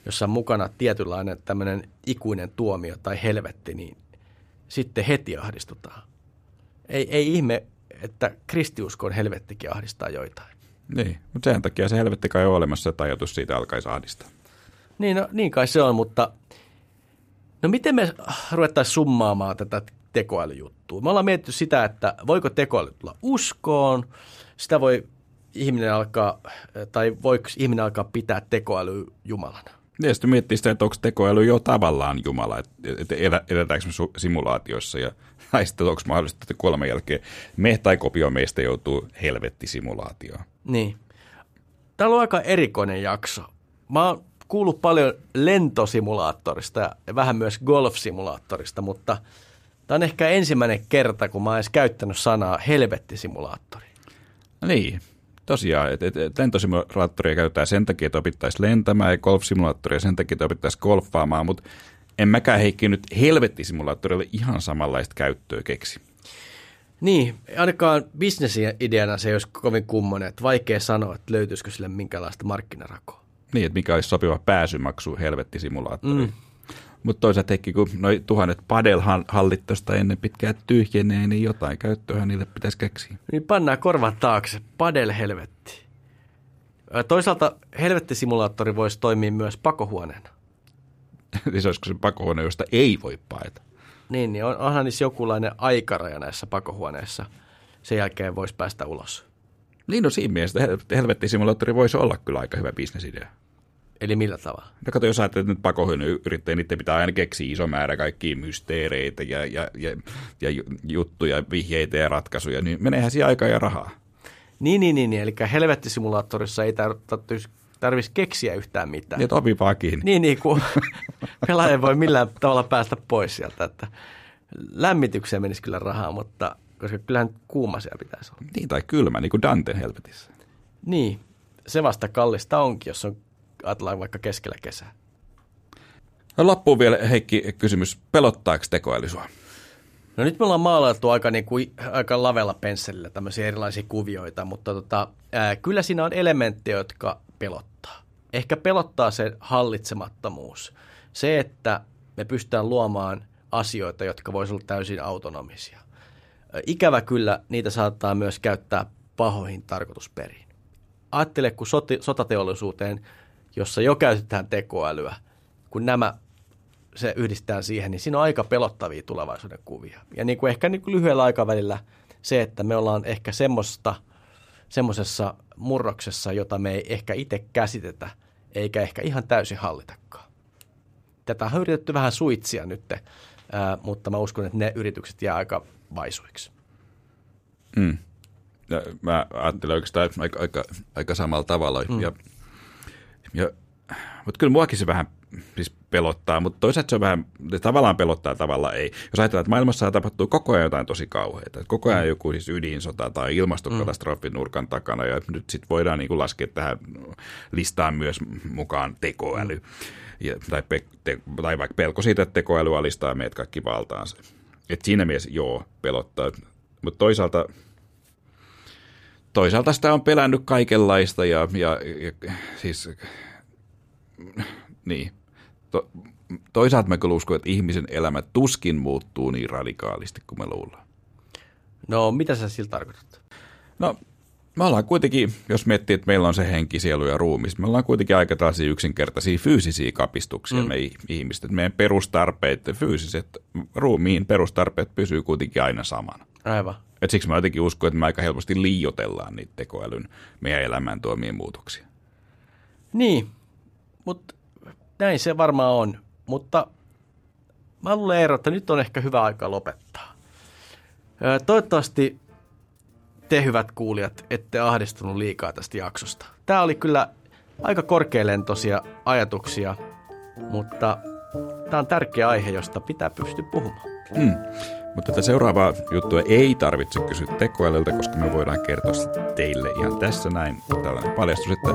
jossa on mukana tietynlainen tämmöinen ikuinen tuomio tai helvetti, niin sitten heti ahdistutaan. Ei, ei ihme, että kristiuskon helvettikin ahdistaa joitain. Niin, mutta sen takia se helvetti kai on olemassa, että ajatus siitä alkaisi ahdistaa. Niin, no, niin kai se on, mutta no miten me ruvettaisiin summaamaan tätä tekoälyjuttua? Me ollaan mietitty sitä, että voiko tekoäly tulla uskoon, sitä voi ihminen alkaa, tai voiko ihminen alkaa pitää tekoäly jumalana? Ja sitten miettii sitä, että onko tekoäly jo tavallaan Jumala, että eletäänkö me simulaatioissa ja [laughs] tai sitten onko mahdollista, että kuoleman jälkeen me tai kopio meistä joutuu helvettisimulaatioon. Niin. Täällä on aika erikoinen jakso. Mä oon kuullut paljon lentosimulaattorista ja vähän myös golfsimulaattorista, mutta tämä on ehkä ensimmäinen kerta, kun mä oon edes käyttänyt sanaa helvettisimulaattori. No niin, tosiaan, että et, et lentosimulaattoria käytetään sen takia, että opittaisiin lentämään ja golfsimulaattoria sen takia, että opittaisiin golfaamaan, mutta en mäkään Heikki nyt helvettisimulaattorille ihan samanlaista käyttöä keksi. Niin, ainakaan bisnesideana se ei olisi kovin kummonen, että vaikea sanoa, että löytyisikö sille minkälaista markkinarakoa. Niin, että mikä olisi sopiva pääsymaksu helvettisimulaattoriin. Mm. Mutta toisaalta Heikki, kun noin tuhannet padelhallit tuosta ennen pitkään tyhjenee, niin jotain käyttöä niille pitäisi keksiä. Niin pannaan korvat taakse, padel helvetti. Toisaalta helvettisimulaattori voisi toimia myös pakohuoneena. [laughs] siis olisiko se pakohuone, josta ei voi paeta? Niin, niin on, onhan niissä jokinlainen aikaraja näissä pakohuoneissa. Sen jälkeen voisi päästä ulos. Niin, no siinä mielessä helvettisimulaattori voisi olla kyllä aika hyvä bisnesidea. Eli millä tavalla? No kato, jos ajattelet, että nyt pakohuone yrittäjä, niiden pitää aina keksiä iso määrä kaikkia mysteereitä ja, ja, ja, ja juttuja, vihjeitä ja ratkaisuja, niin meneehän siihen aikaa ja rahaa. Niin, niin, niin, niin. eli helvettisimulaattorissa ei tarvitsisi tarvitsisi keksiä yhtään mitään. Ja topi vaan kiinni. Niin, niin kuin [laughs] pelaaja ei voi millään tavalla päästä pois sieltä. Että lämmitykseen menisi kyllä rahaa, mutta koska kyllähän kuuma siellä pitäisi olla. Niin, tai kylmä, niin kuin Danten helvetissä. Niin, se vasta kallista onkin, jos on, ajatellaan vaikka keskellä kesää. Loppuun vielä Heikki kysymys, pelottaako tekoäly sua? No nyt me ollaan maalailtu aika, niin kuin, aika lavella pensselillä tämmöisiä erilaisia kuvioita, mutta tota, ää, kyllä siinä on elementtejä, jotka pelottaa. Ehkä pelottaa se hallitsemattomuus. Se, että me pystytään luomaan asioita, jotka voisivat olla täysin autonomisia. Ikävä kyllä niitä saattaa myös käyttää pahoihin tarkoitusperiin. Ajattele, kun soti, sotateollisuuteen, jossa jo käytetään tekoälyä, kun nämä se yhdistetään siihen, niin siinä on aika pelottavia tulevaisuuden kuvia. Ja niin kuin ehkä niin kuin lyhyellä aikavälillä se, että me ollaan ehkä semmoista, semmoisessa murroksessa, jota me ei ehkä itse käsitetä, eikä ehkä ihan täysin hallitakaan. Tätä on yritetty vähän suitsia nyt, ää, mutta mä uskon, että ne yritykset jää aika vaisuiksi. Mm. Ja mä ajattelen oikeastaan aika, aika, aika samalla tavalla. Mm. Ja, ja, mutta kyllä muakin se vähän siis pelottaa, mutta toisaalta se on vähän, tavallaan pelottaa, tavallaan ei. Jos ajatellaan, että maailmassa tapahtuu koko ajan jotain tosi kauheita, koko ajan mm. joku siis ydinsota tai ilmastokatastrofi mm. nurkan takana, ja nyt sitten voidaan niin kuin laskea tähän listaan myös mukaan tekoäly. Ja, tai, pe, te, tai vaikka pelko siitä, että tekoäly alistaa meidät kaikki valtaansa. Et siinä mielessä joo, pelottaa. Mutta toisaalta, toisaalta sitä on pelännyt kaikenlaista ja, ja, ja siis niin, to, toisaalta mä kyllä uskon, että ihmisen elämä tuskin muuttuu niin radikaalisti kuin me luullaan. No, mitä sä sillä tarkoitat? No, me ollaan kuitenkin, jos miettii, että meillä on se henki, sielu ja ruumis, me ollaan kuitenkin aika tällaisia yksinkertaisia fyysisiä kapistuksia mm. me ihmiset. Meidän perustarpeet, fyysiset ruumiin perustarpeet pysyy kuitenkin aina samana. Aivan. Et siksi mä jotenkin uskon, että me aika helposti liiotellaan niitä tekoälyn meidän elämään tuomia muutoksia. Niin, mutta näin se varmaan on, mutta mä luulen Eero, että nyt on ehkä hyvä aika lopettaa. Toivottavasti te hyvät kuulijat ette ahdistunut liikaa tästä jaksosta. Tämä oli kyllä aika korkealentoisia ajatuksia, mutta tämä on tärkeä aihe, josta pitää pystyä puhumaan. Hmm. Mutta tätä seuraavaa juttua ei tarvitse kysyä tekoälyltä, koska me voidaan kertoa teille ihan tässä näin. Tällainen paljastus, että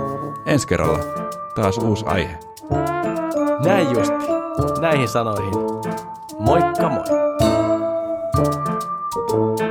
ensi kerralla taas uusi aihe. Näin justi. Näihin sanoihin. Moikka moi. thank you